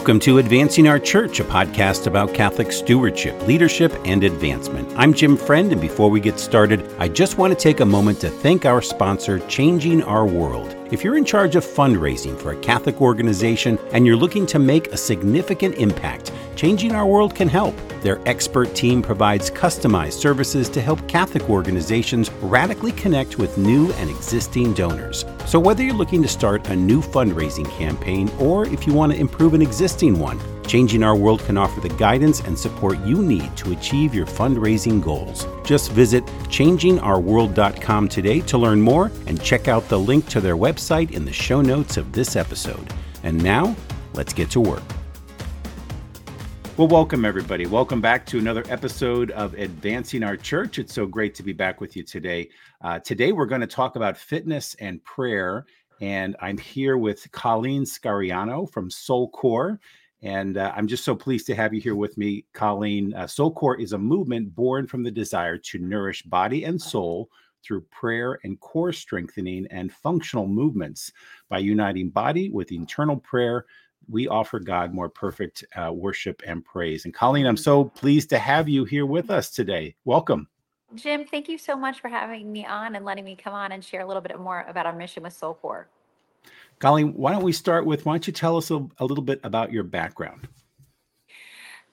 Welcome to Advancing Our Church, a podcast about Catholic stewardship, leadership, and advancement. I'm Jim Friend, and before we get started, I just want to take a moment to thank our sponsor, Changing Our World. If you're in charge of fundraising for a Catholic organization and you're looking to make a significant impact, Changing Our World can help. Their expert team provides customized services to help Catholic organizations radically connect with new and existing donors. So, whether you're looking to start a new fundraising campaign or if you want to improve an existing one, Changing Our World can offer the guidance and support you need to achieve your fundraising goals. Just visit changingourworld.com today to learn more and check out the link to their website in the show notes of this episode. And now, let's get to work. Well, welcome everybody. Welcome back to another episode of Advancing Our Church. It's so great to be back with you today. Uh, today, we're going to talk about fitness and prayer. And I'm here with Colleen Scariano from Soul Core. And uh, I'm just so pleased to have you here with me, Colleen. Uh, Soul Core is a movement born from the desire to nourish body and soul through prayer and core strengthening and functional movements. By uniting body with internal prayer, we offer God more perfect uh, worship and praise. And Colleen, I'm so pleased to have you here with us today. Welcome. Jim, thank you so much for having me on and letting me come on and share a little bit more about our mission with Soul Core. Colleen, why don't we start with why don't you tell us a, a little bit about your background?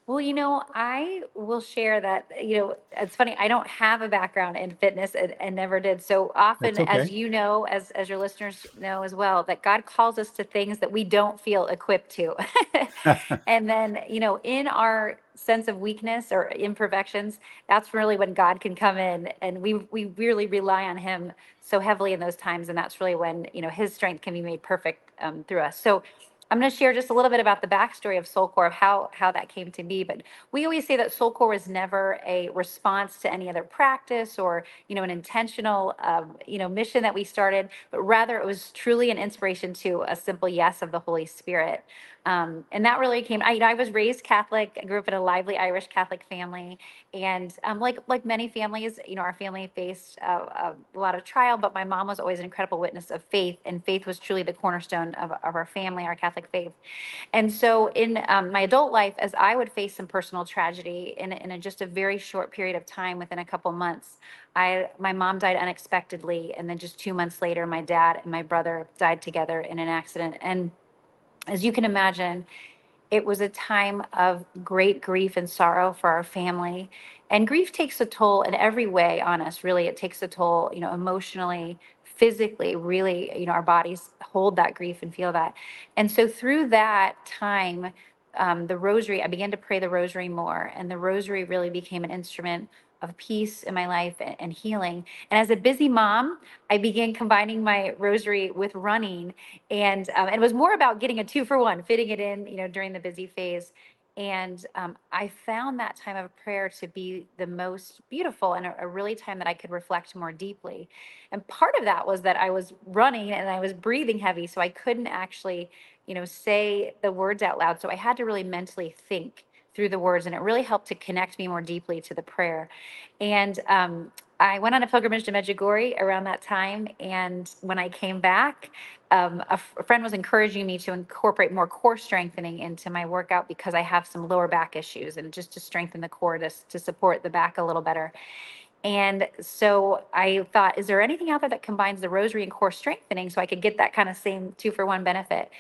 Well, you know, I will share that, you know, it's funny, I don't have a background in fitness and, and never did. So often, okay. as you know, as as your listeners know as well, that God calls us to things that we don't feel equipped to. and then, you know, in our sense of weakness or imperfections, that's really when God can come in and we we really rely on him so heavily in those times. And that's really when, you know, his strength can be made perfect um, through us. So I'm going to share just a little bit about the backstory of Soulcore, of how how that came to be. But we always say that Soulcore was never a response to any other practice or you know an intentional um, you know mission that we started, but rather it was truly an inspiration to a simple yes of the Holy Spirit. Um, and that really came. I, you know, I was raised Catholic. I grew up in a lively Irish Catholic family, and um, like like many families, you know, our family faced a lot of trial. But my mom was always an incredible witness of faith, and faith was truly the cornerstone of, of our family, our Catholic faith. And so, in um, my adult life, as I would face some personal tragedy in in a, just a very short period of time, within a couple months, I my mom died unexpectedly, and then just two months later, my dad and my brother died together in an accident, and as you can imagine, it was a time of great grief and sorrow for our family. And grief takes a toll in every way on us, really. It takes a toll, you know, emotionally, physically, really, you know, our bodies hold that grief and feel that. And so through that time, um, the rosary, I began to pray the rosary more, and the rosary really became an instrument of peace in my life and, healing. And as a busy mom, I began combining my rosary with running, and um, it was more about getting a two for one, fitting it in, you know, during the busy phase. And um, I found that time of prayer to be the most beautiful and a, a really time that I could reflect more deeply. And part of that was that I was running and I was breathing heavy, so I couldn't actually, you know, say the words out loud. So I had to really mentally think through the words, and it really helped to connect me more deeply to the prayer. And um, I went on a pilgrimage to Medjugorje around that time, and when I came back, um, a, f- a friend was encouraging me to incorporate more core strengthening into my workout because I have some lower back issues, and just to strengthen the core to, to support the back a little better. And so I thought, is there anything out there that combines the rosary and core strengthening so I could get that kind of same two for one benefit?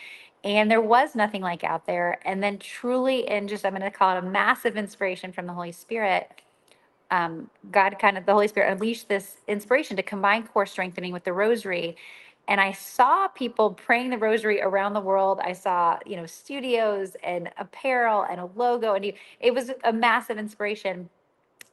And there was nothing like out there. And then truly, in just, I'm going to call it a massive inspiration from the Holy Spirit, um, God kind of, the Holy Spirit unleashed this inspiration to combine core strengthening with the rosary. And I saw people praying the rosary around the world. I saw, you know, studios and apparel and a logo, and it was a massive inspiration.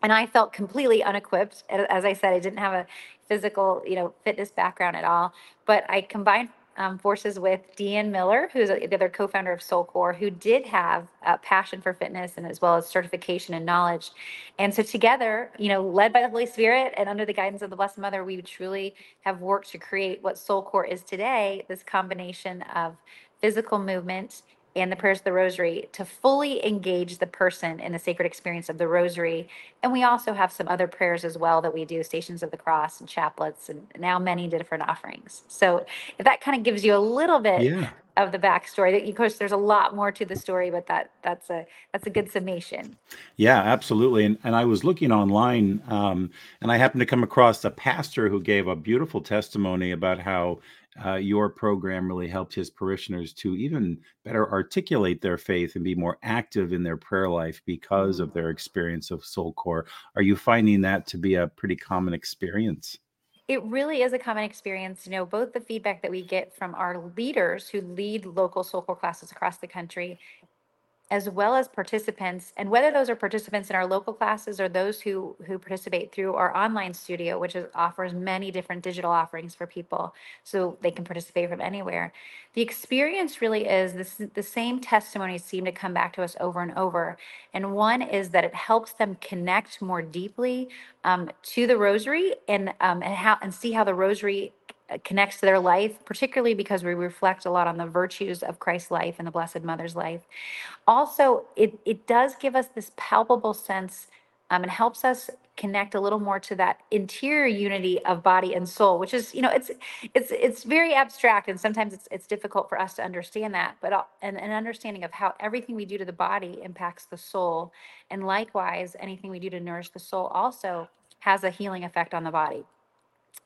And I felt completely unequipped. As I said, I didn't have a physical, you know, fitness background at all. But I combined um, forces with Deanne Miller, who's the other co-founder of Soulcore, who did have a passion for fitness and as well as certification and knowledge. And so together, you know, led by the Holy Spirit and under the guidance of the Blessed Mother, we truly have worked to create what Soulcore is today, this combination of physical movement and the prayers of the rosary to fully engage the person in the sacred experience of the rosary. And we also have some other prayers as well that we do stations of the cross and chaplets and now many different offerings. So if that kind of gives you a little bit Yeah. of the backstory. Of course, there's a lot more to the story, but that that's a that's a good summation. Yeah, absolutely. And and I was looking online, um, and I happened to come across a pastor who gave a beautiful testimony about how uh, your program really helped his parishioners to even better articulate their faith and be more active in their prayer life because of their experience of SoulCore. Are you finding that to be a pretty common experience? It really is a common experience, you know, both the feedback that we get from our leaders who lead local SoulCore classes across the country as well as participants, and whether those are participants in our local classes or those who who participate through our online studio, which is, offers many different digital offerings for people, so they can participate from anywhere. The experience really is this: the same testimonies seem to come back to us over and over, and one is that it helps them connect more deeply um, to the Rosary and um, and how and see how the Rosary connects to their life, particularly because we reflect a lot on the virtues of Christ's life and the Blessed Mother's life. Also, it, it does give us this palpable sense um, and helps us connect a little more to that interior unity of body and soul, which is, you know, it's it's it's very abstract and sometimes it's it's difficult for us to understand that, but uh, an, an understanding of how everything we do to the body impacts the soul, and likewise, anything we do to nourish the soul also has a healing effect on the body.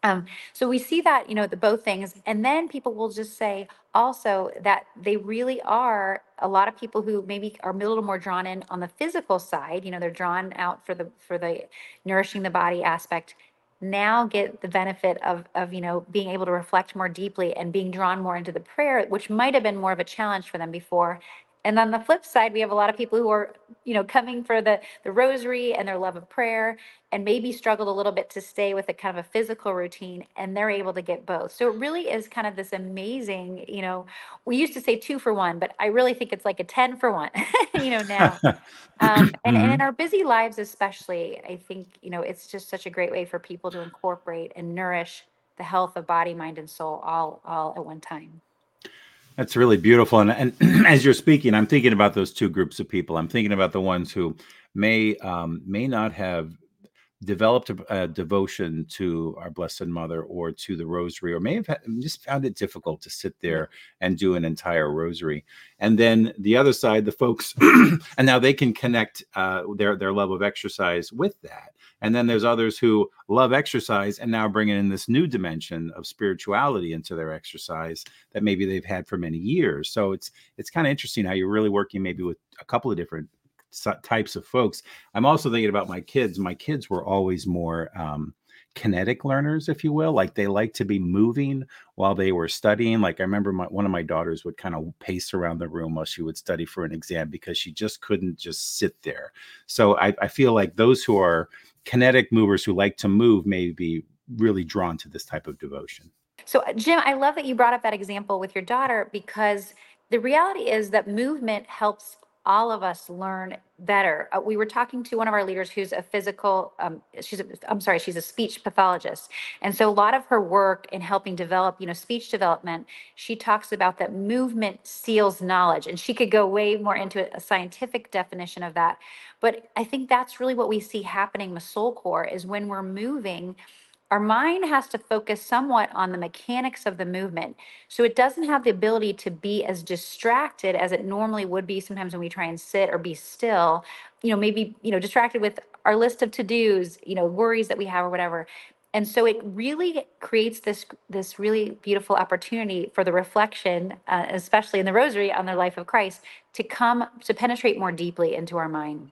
Um, so we see that, you know, the both things. And then people will just say also that they really are a lot of people who maybe are a little more drawn in on the physical side, you know, they're drawn out for the for the nourishing the body aspect now get the benefit of of you know being able to reflect more deeply and being drawn more into the prayer which might have been more of a challenge for them before and on the flip side, we have a lot of people who are, you know, coming for the the rosary and their love of prayer and maybe struggled a little bit to stay with a kind of a physical routine and they're able to get both. So it really is kind of this amazing, you know, we used to say two for one, but I really think it's like a 10 for one, you know, now. Um, and, and in mm-hmm. our busy lives, especially, I think, you know, it's just such a great way for people to incorporate and nourish the health of body, mind, and soul all all at one time. That's really beautiful. And, and as you're speaking, I'm thinking about those two groups of people. I'm thinking about the ones who may um, may not have developed a, a, devotion to our Blessed Mother or to the Rosary, or may have had, just found it difficult to sit there and do an entire Rosary. And then the other side, the folks, and now they can connect uh, their their love of exercise with that. And then there's others who love exercise and now bringing in this new dimension of spirituality into their exercise that maybe they've had for many years. So it's it's kind of interesting how you're really working maybe with a couple of different types of folks. I'm also thinking about my kids. My kids were always more um, kinetic learners, if you will. Like they like to be moving while they were studying. Like I remember my, one of my daughters would kind of pace around the room while she would study for an exam because she just couldn't just sit there. So I, I feel like those who are kinetic movers who like to move may be really drawn to this type of devotion. So, uh, Jim, I love that you brought up that example with your daughter because the reality is that movement helps all of us learn better. Uh, we were talking to one of our leaders who's a physical, um, she's, a, I'm sorry, she's a speech pathologist. And so a lot of her work in helping develop, you know, speech development, she talks about that movement seals knowledge. And she could go way more into a scientific definition of that. But I think that's really what we see happening with Soul Core is when we're moving, our mind has to focus somewhat on the mechanics of the movement. So it doesn't have the ability to be as distracted as it normally would be sometimes when we try and sit or be still, you know, maybe, you know, distracted with our list of to-dos, you know, worries that we have or whatever. And so it really creates this this really beautiful opportunity for the reflection, uh, especially in the rosary on the life of Christ, to come to penetrate more deeply into our mind.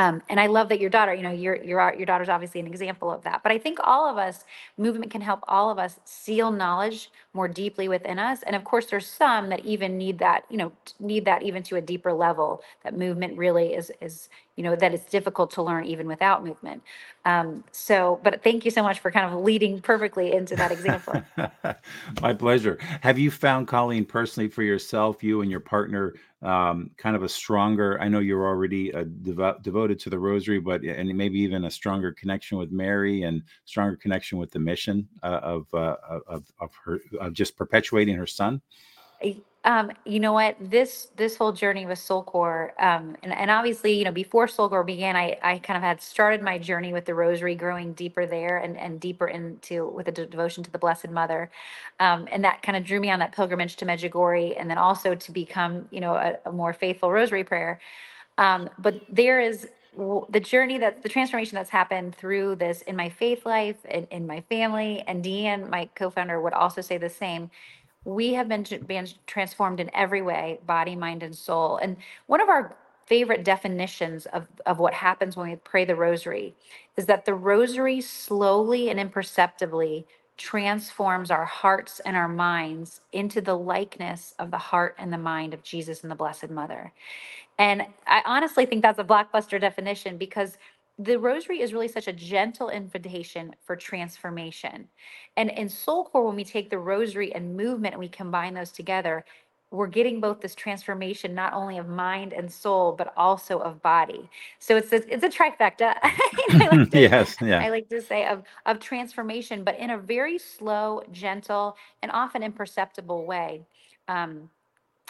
Um, and I love that your daughter, you know, your your your daughter's obviously an example of that. But I think all of us, movement can help all of us seal knowledge more deeply within us. And of course, there's some that even need that, you know, need that even to a deeper level. That movement really is is you know that it's difficult to learn even without movement. Um, so, but thank you so much for kind of leading perfectly into that example. My pleasure. Have you found Colleen personally for yourself, you and your partner? um, kind of a stronger. I know you're already uh, devo- devoted to the Rosary, but and maybe even a stronger connection with Mary and stronger connection with the mission uh, of, uh, of of her of just perpetuating her son. Um, you know what? This this whole journey with Soulcore, um, and, and obviously, you know, before Soulcore began, I, I kind of had started my journey with the Rosary, growing deeper there and, and deeper into with a de- devotion to the Blessed Mother, um, and that kind of drew me on that pilgrimage to Medjugorje, and then also to become, you know, a, a more faithful Rosary prayer. Um, but there is the journey that the transformation that's happened through this in my faith life and in my family, and Deanne, my co-founder, would also say the same we have been, been transformed in every way body mind and soul and one of our favorite definitions of, of what happens when we pray the rosary is that the rosary slowly and imperceptibly transforms our hearts and our minds into the likeness of the heart and the mind of Jesus and the Blessed Mother. And I honestly think that's a blockbuster definition because the rosary is really such a gentle invitation for transformation. And in Soul Core, when we take the rosary and movement and we combine those together, we're getting both this transformation not only of mind and soul, but also of body. So it's a, it's a trifecta. Like to, yes, yeah. I like to say of of transformation, but in a very slow, gentle, and often imperceptible way. Um,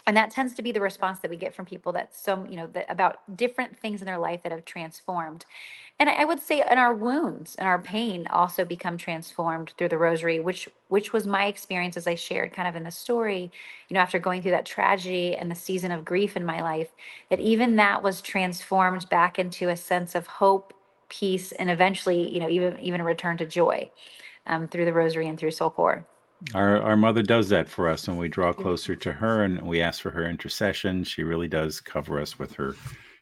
and that tends to be the response that we get from people that some you know that about different things in their life that have transformed. And I, I would say in our wounds and our pain also become transformed through the rosary which which was my experience as i shared kind of in the story you know after going through that tragedy and the season of grief in my life that even that was transformed back into a sense of hope peace and eventually you know even even a return to joy um, through the rosary and through Soulcore our our mother does that for us when we draw closer to her and we ask for her intercession. She really does cover us with her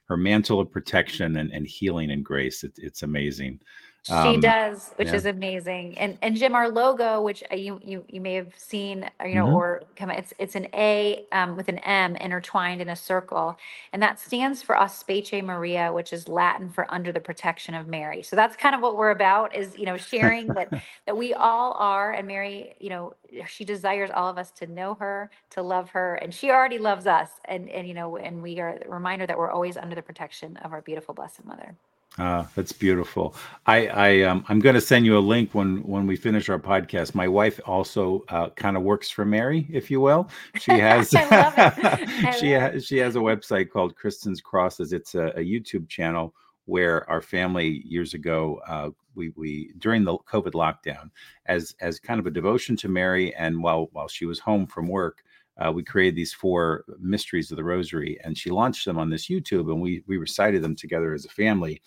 her mantle of protection and, and healing and grace. It, it's amazing. She um, does, which yeah. is amazing. And and Jim, our logo, which uh, you you you may have seen, uh, you know, mm-hmm. or come, it's it's an A um, with an M intertwined in a circle, and that stands for Auspice Maria, which is Latin for under the protection of Mary. So that's kind of what we're about, is you know, sharing that that we all are, and Mary, you know, she desires all of us to know her, to love her, and she already loves us, and and you know, and we are a reminder that we're always under the protection of our beautiful Blessed Mother. Uh, that's beautiful. I, I um, I'm going to send you a link when when we finish our podcast. My wife also uh, kind of works for Mary, if you will. She has she has she has a website called Kristin's Crosses. It's a, a YouTube channel where our family years ago uh, we we during the COVID lockdown as as kind of a devotion to Mary, and while while she was home from work, uh, we created these four mysteries of the rosary and she launched them on this youtube and we we recited them together as a family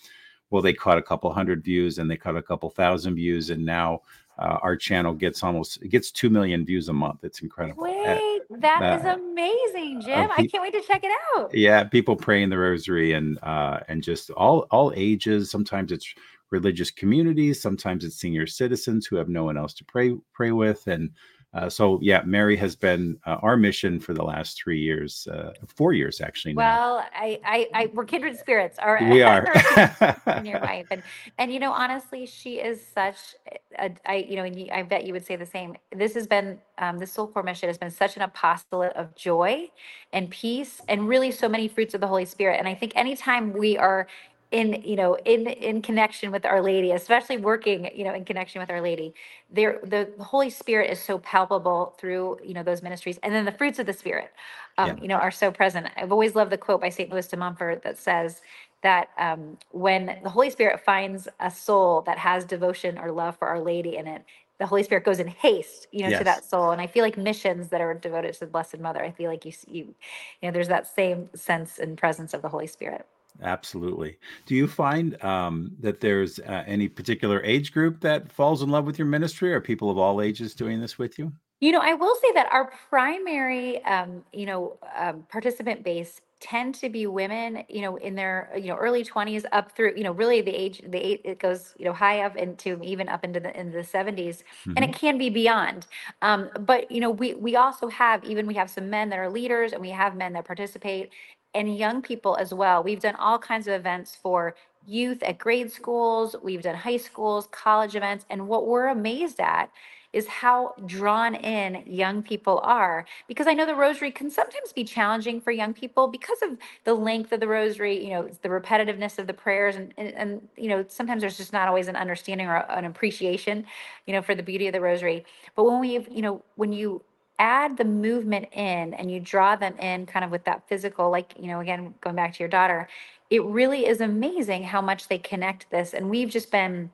well, they caught a couple hundred views and they caught a couple thousand views, and now uh, our channel gets almost it gets two million views a month. It's incredible. Wait, that uh, is amazing, Jim! Pe- I can't wait to check it out. Yeah, people praying the rosary and uh, and just all all ages. Sometimes it's religious communities. Sometimes it's senior citizens who have no one else to pray pray with, and uh, so yeah, Mary has been uh, our mission for the last three years, uh, four years actually. Now. Well, I, I, I, we're kindred spirits. Our, we are. and your wife, and and you know, honestly, she is such. A, I you know, and I bet you would say the same. This has been um, the Soulcore mission has been such an apostolate of joy and peace, and really so many fruits of the Holy Spirit. And I think anytime we are in you know in in connection with our lady especially working you know in connection with our lady there the, the holy spirit is so palpable through you know those ministries and then the fruits of the spirit um, yeah. you know are so present i've always loved the quote by st louis de montfort that says that um, when the holy spirit finds a soul that has devotion or love for our lady in it the Holy Spirit goes in haste, you know, yes. to that soul. And I feel like missions that are devoted to the Blessed Mother, I feel like you, you, you know, there's that same sense and presence of the Holy Spirit. Absolutely. Do you find um, that there's uh, any particular age group that falls in love with your ministry? Are people of all ages doing this with you? You know, I will say that our primary, um, you know, um, participant base tend to be women, you know, in their, you know, early 20s up through, you know, really the age, the age, it goes, you know, high up into even up into the, into the 70s mm-hmm. and it mm-hmm. can be beyond. Um, but, you know, we, we also have, even we have some men that are leaders and we have men that participate and young people as well. We've done all kinds of events for youth at grade schools, we've done high schools, college events, and what we're amazed at is how drawn in young people are because I know the rosary can sometimes be challenging for young people because of the length of the rosary, you know, the repetitiveness of the prayers and, and, and you know, sometimes there's just not always an understanding or an appreciation, you know, for the beauty of the rosary. But when we've, you know, when you add the movement in and you draw them in kind of with that physical, like, you know, again, going back to your daughter, it really is amazing how much they connect this. And we've just been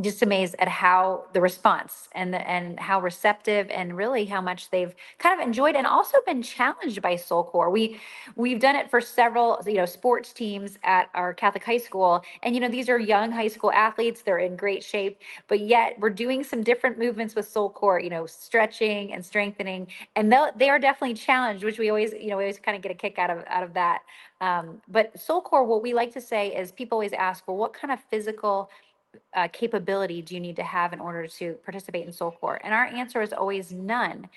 just amazed at how the response and the, and how receptive and really how much they've kind of enjoyed and also been challenged by Soul Core. We we've done it for several you know sports teams at our Catholic high school, and you know these are young high school athletes. They're in great shape, but yet we're doing some different movements with Soul Core. You know, stretching and strengthening, and they they are definitely challenged, which we always you know we always kind of get a kick out of out of that. Um, but Soul Core, what we like to say is people always ask, well, what kind of physical uh, capability do you need to have in order to participate in Soul Core? And our answer is always none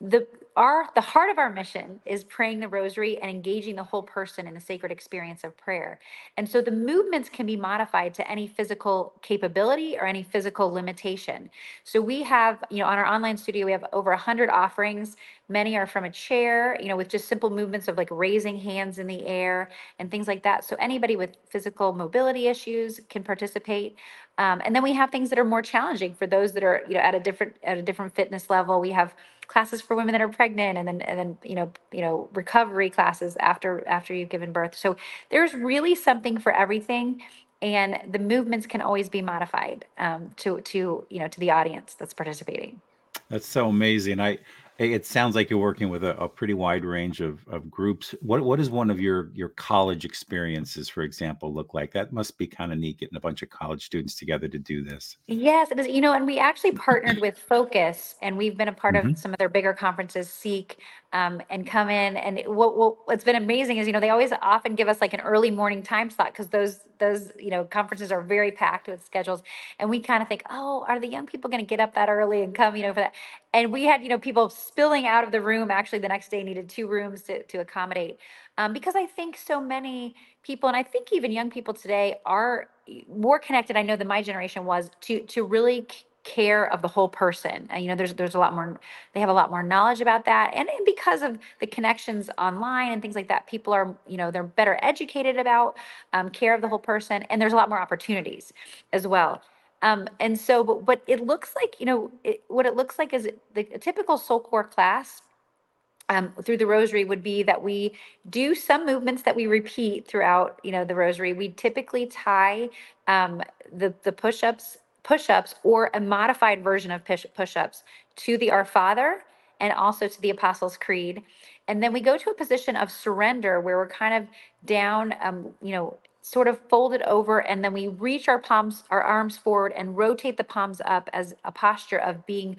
the our the heart of our mission is praying the rosary and engaging the whole person in the sacred experience of prayer. And so the movements can be modified to any physical capability or any physical limitation. So we have you know on our online studio we have over 100 offerings. Many are from a chair you know with just simple movements of like raising hands in the air and things like that. So anybody with physical mobility issues can participate. Um, and then we have things that are more challenging for those that are you know at a different at a different fitness level. We have classes for women that are pregnant and then and then you know you know recovery classes after after you've given birth. So there's really something for everything and the movements can always be modified um, to to you know to the audience that's participating. That's so amazing. I it sounds like you're working with a, a, pretty wide range of, of groups. What what does one of your your college experiences, for example, look like? That must be kind of neat getting a bunch of college students together to do this. Yes, it is. You know, and we actually partnered with Focus, and we've been a part mm-hmm. of some of their bigger conferences, Seek, um, and come in. And what, what what's been amazing is, you know, they always often give us like an early morning time slot because those those you know conferences are very packed with schedules, and we kind of think, oh, are the young people going to get up that early and come, you know, for that? And we had you know people spilling out of the room. Actually, the next day needed two rooms to to accommodate, um, because I think so many people, and I think even young people today are more connected. I know than my generation was to to really care of the whole person. And, you know, there's there's a lot more they have a lot more knowledge about that. And, and because of the connections online and things like that, people are, you know, they're better educated about um, care of the whole person. And there's a lot more opportunities as well. Um, and so, but, but it looks like, you know, it, what it looks like is the typical soul core class um, through the rosary would be that we do some movements that we repeat throughout, you know, the rosary. We typically tie um, the the push-ups push-ups or a modified version of push- push-ups to the Our Father and also to the Apostles' Creed. And then we go to a position of surrender where we're kind of down, um, you know, sort of folded over, and then we reach our palms, our arms forward and rotate the palms up as a posture of being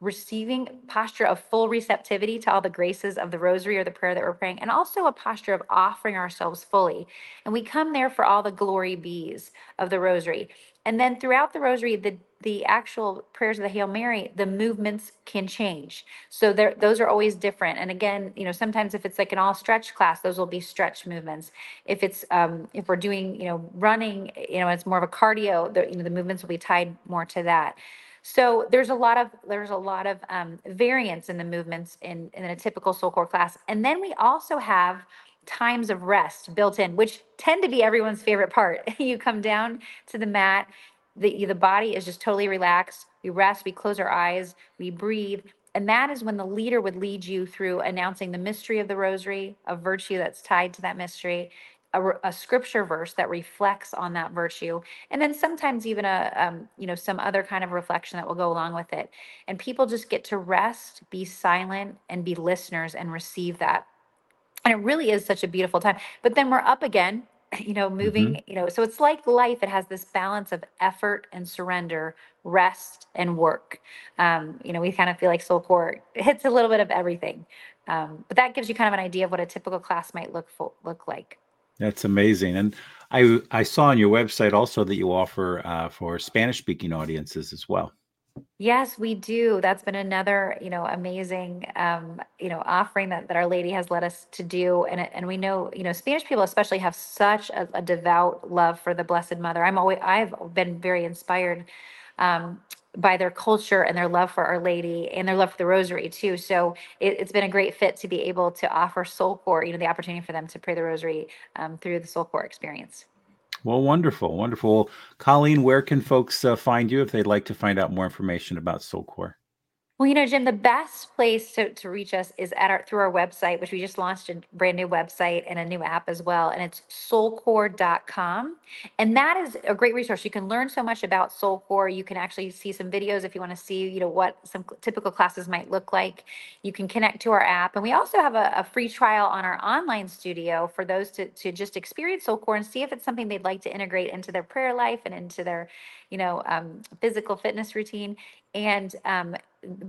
receiving posture of full receptivity to all the graces of the rosary or the prayer that we're praying, and also a posture of offering ourselves fully. And we come there for all the glory be's of the rosary. And then throughout the rosary, the the actual prayers of the Hail Mary, the movements can change. So those are always different. And again, you know, sometimes if it's like an all stretch class, those will be stretch movements. If it's um, if we're doing, you know, running, you know, it's more of a cardio. The, you know, the movements will be tied more to that. So there's a lot of there's a lot of um, variance in the movements in in a typical soul core class, and then we also have times of rest built in, which tend to be everyone's favorite part. you come down to the mat, the the body is just totally relaxed. We rest, we close our eyes, we breathe, and that is when the leader would lead you through announcing the mystery of the rosary, a virtue that's tied to that mystery, a, a, scripture verse that reflects on that virtue and then sometimes even a um, you know some other kind of reflection that will go along with it and people just get to rest be silent and be listeners and receive that and it really is such a beautiful time but then we're up again you know moving mm-hmm. you know so it's like life it has this balance of effort and surrender rest and work um, you know we kind of feel like soul core hits a little bit of everything um, but that gives you kind of an idea of what a typical class might look fo- look like that's amazing. And I I saw on your website also that you offer uh, for Spanish speaking audiences as well. Yes, we do. That's been another, you know, amazing, um, you know, offering that, that Our Lady has led us to do. And, and we know, you know, Spanish people especially have such a, a devout love for the Blessed Mother. I'm always, I've been very inspired um, by their culture and their love for Our Lady and their love for the Rosary too. So it, has been a great fit to be able to offer Soul Core, you know, the opportunity for them to pray the Rosary um, through the Soul Core experience. Well, wonderful, wonderful. Colleen, where can folks uh, find you if they'd like to find out more information about Soul Core? Well, you know, Jim, the best place to, to reach us is at our through our website, which we just launched a brand new website and a new app as well. And it's soulcore.com. And that is a great resource. You can learn so much about Soulcore. You can actually see some videos if you want to see, you know, what some typical classes might look like. You can connect to our app. And we also have a, a free trial on our online studio for those to, to just experience Soulcore and see if it's something they'd like to integrate into their prayer life and into their, you know, um, physical fitness routine. And um,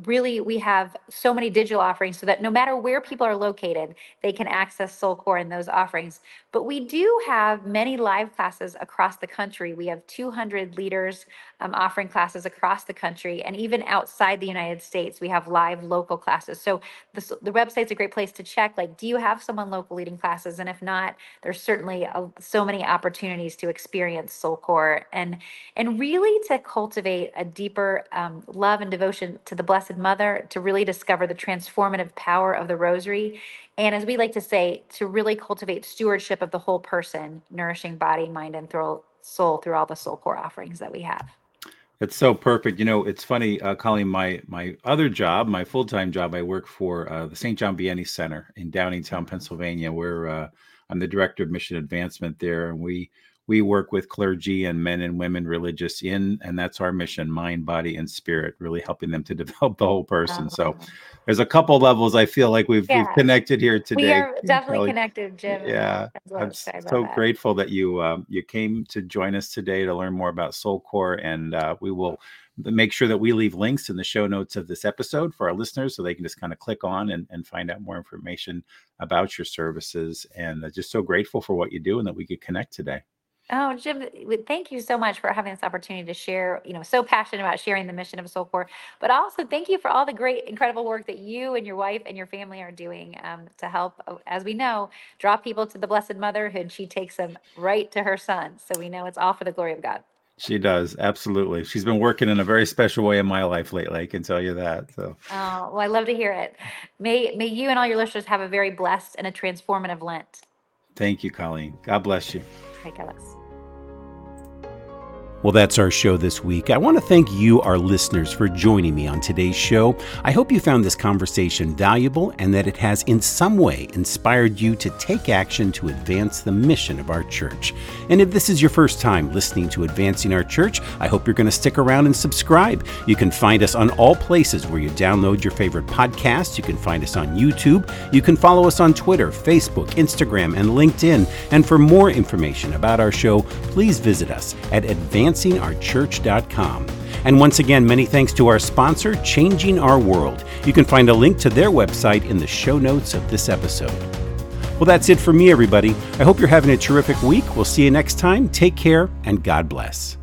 really, we have so many digital offerings so that no matter where people are located, they can access Soulcore and those offerings. But we do have many live classes across the country. We have 200 leaders um, offering classes across the country, and even outside the United States, we have live local classes. So the, the website's a great place to check. Like, do you have someone local leading classes? And if not, there's certainly a, so many opportunities to experience Soulcore and and really to cultivate a deeper um, love and devotion to the Blessed Mother, to really discover the transformative power of the Rosary and as we like to say, to really cultivate stewardship of the whole person, nourishing body, mind, and through, soul through all the soul core offerings that we have. It's so perfect. You know, it's funny, uh, Colleen. My my other job, my full time job, I work for uh, the St. John Vianney Center in Downingtown, Pennsylvania, where uh, I'm the director of mission advancement there, and we we work with clergy and men and women religious in and that's our mission mind body and spirit really helping them to develop the whole person so oh. there's a couple levels i feel like we've, yeah. we've connected here today we are definitely Kelly. connected jim yeah i'm so that. grateful that you uh, you came to join us today to learn more about soul core and uh, we will make sure that we leave links in the show notes of this episode for our listeners so they can just kind of click on and, and find out more information about your services and uh, just so grateful for what you do and that we could connect today Oh, Jim, thank you so much for having this opportunity to share, you know, so passionate about sharing the mission of Soulcore, but also thank you for all the great, incredible work that you and your wife and your family are doing um, to help, uh, as we know, draw people to the Blessed Motherhood. She takes them right to her son. So we know it's all for the glory of God. She does, absolutely. She's been working in a very special way in my life lately. I can tell you that. So, oh, well, I love to hear it. May may you and all your listeners have a very blessed and a transformative Lent. Thank you, Colleen. God bless you. God bless. Well, that's our show this week. I want to thank you, our listeners, for joining me on today's show. I hope you found this conversation valuable and that it has in some way inspired you to take action to advance the mission of our church. And if this is your first time listening to Advancing Our Church, I hope you're going to stick around and subscribe. You can find us on all places where you download your favorite podcasts. You can find us on YouTube. You can follow us on Twitter, Facebook, Instagram, and LinkedIn. And for more information about our show, please visit us at Advancing advancingourchurch.com. And once again, many thanks to our sponsor, Changing Our World. You can find a link to their website in the show notes of this episode. Well, that's it for me, everybody. I hope you're having a terrific week. We'll see you next time. Take care and God bless.